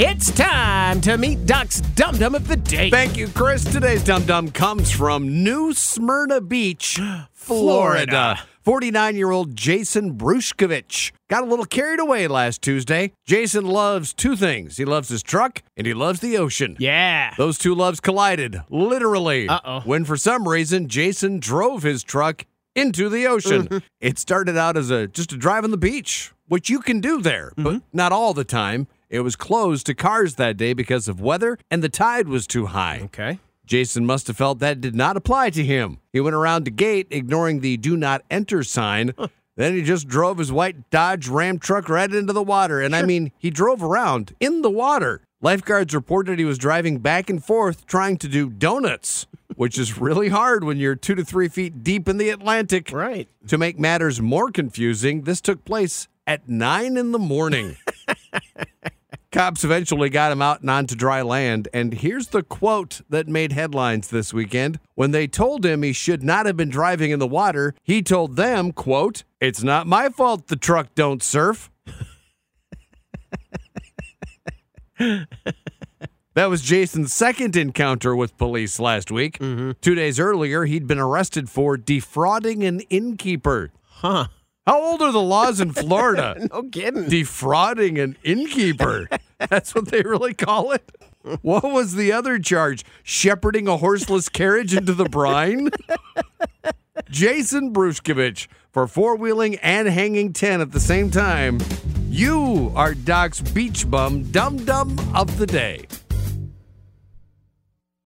It's time to meet Doc's Dum Dum of the Day. Thank you, Chris. Today's Dum Dum comes from New Smyrna Beach, Florida. 49 year old Jason Brzuszkiewicz got a little carried away last Tuesday. Jason loves two things he loves his truck and he loves the ocean. Yeah. Those two loves collided, literally. Uh-oh. When for some reason Jason drove his truck into the ocean. Mm-hmm. it started out as a just a drive on the beach, which you can do there, but mm-hmm. not all the time. It was closed to cars that day because of weather and the tide was too high. Okay. Jason must have felt that did not apply to him. He went around the gate, ignoring the do not enter sign. Then he just drove his white Dodge Ram truck right into the water. And I mean, he drove around in the water. Lifeguards reported he was driving back and forth trying to do donuts, which is really hard when you're two to three feet deep in the Atlantic. Right. To make matters more confusing, this took place at nine in the morning. Cops eventually got him out and onto dry land. And here's the quote that made headlines this weekend. When they told him he should not have been driving in the water, he told them, quote, It's not my fault the truck don't surf. That was Jason's second encounter with police last week. Mm-hmm. Two days earlier, he'd been arrested for defrauding an innkeeper. Huh. How old are the laws in Florida? No kidding. defrauding an innkeeper. That's what they really call it. What was the other charge? Shepherding a horseless carriage into the brine? Jason Brzuszkiewicz for four wheeling and hanging 10 at the same time. You are Doc's beach bum dum dum of the day.